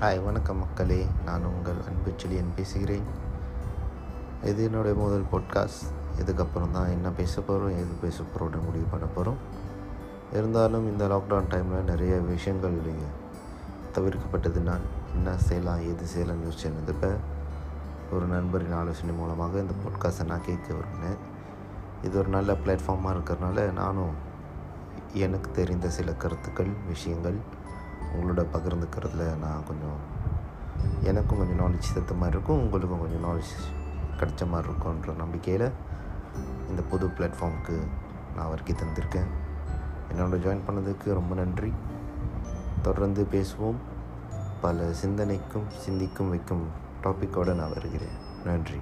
Hi வணக்கம் மக்களே. நான் உங்கள் அன்பு செழியன் பேசுகிறேன். இது என்னுடைய முதல் பாட்காஸ்ட் இதுக்கப்புறம் தான் என்ன பேச போகிறோம் எது பேச போகிறோம்னு முடிவு பண்ண போகிறோம் இருந்தாலும் இந்த லாக்டவுன் டைமில் நிறைய விஷயங்கள் தவிர்க்கப்பட்டது. நான் என்ன செய்யலாம் எது செய்யலாம்னு யோசிச்சிருந்தப்ப ஒரு நண்பரின் ஆலோசனை மூலமாக இந்த பாட்காஸ்ட்டை நான் கேட்க விரும்பினேன். இது ஒரு நல்ல பிளாட்ஃபார்மாக இருக்கிறனால நானும் எனக்கு தெரிந்த சில கருத்துக்கள் விஷயங்கள் உங்களோட பகிர்ந்துக்கிறதுல நான் கொஞ்சம் எனக்கும் கொஞ்சம் நாலேஜ் சேர்த்த மாதிரி இருக்கும் உங்களுக்கும் கொஞ்சம் நாலேஜ் கிடைச்ச மாதிரி இருக்கும்ன்ற நம்பிக்கையில் இந்த புது பிளாட்ஃபார்முக்கு நான் வரைக்கும் தந்திருக்கேன். என்னோட ஜாயின் பண்ணதுக்கு ரொம்ப நன்றி. தொடர்ந்து பேசுவோம். பல சிந்தனைக்கும் சிந்திக்கும் வைக்கும் டாப்பிக்கோடு நான் வருகிறேன். நன்றி.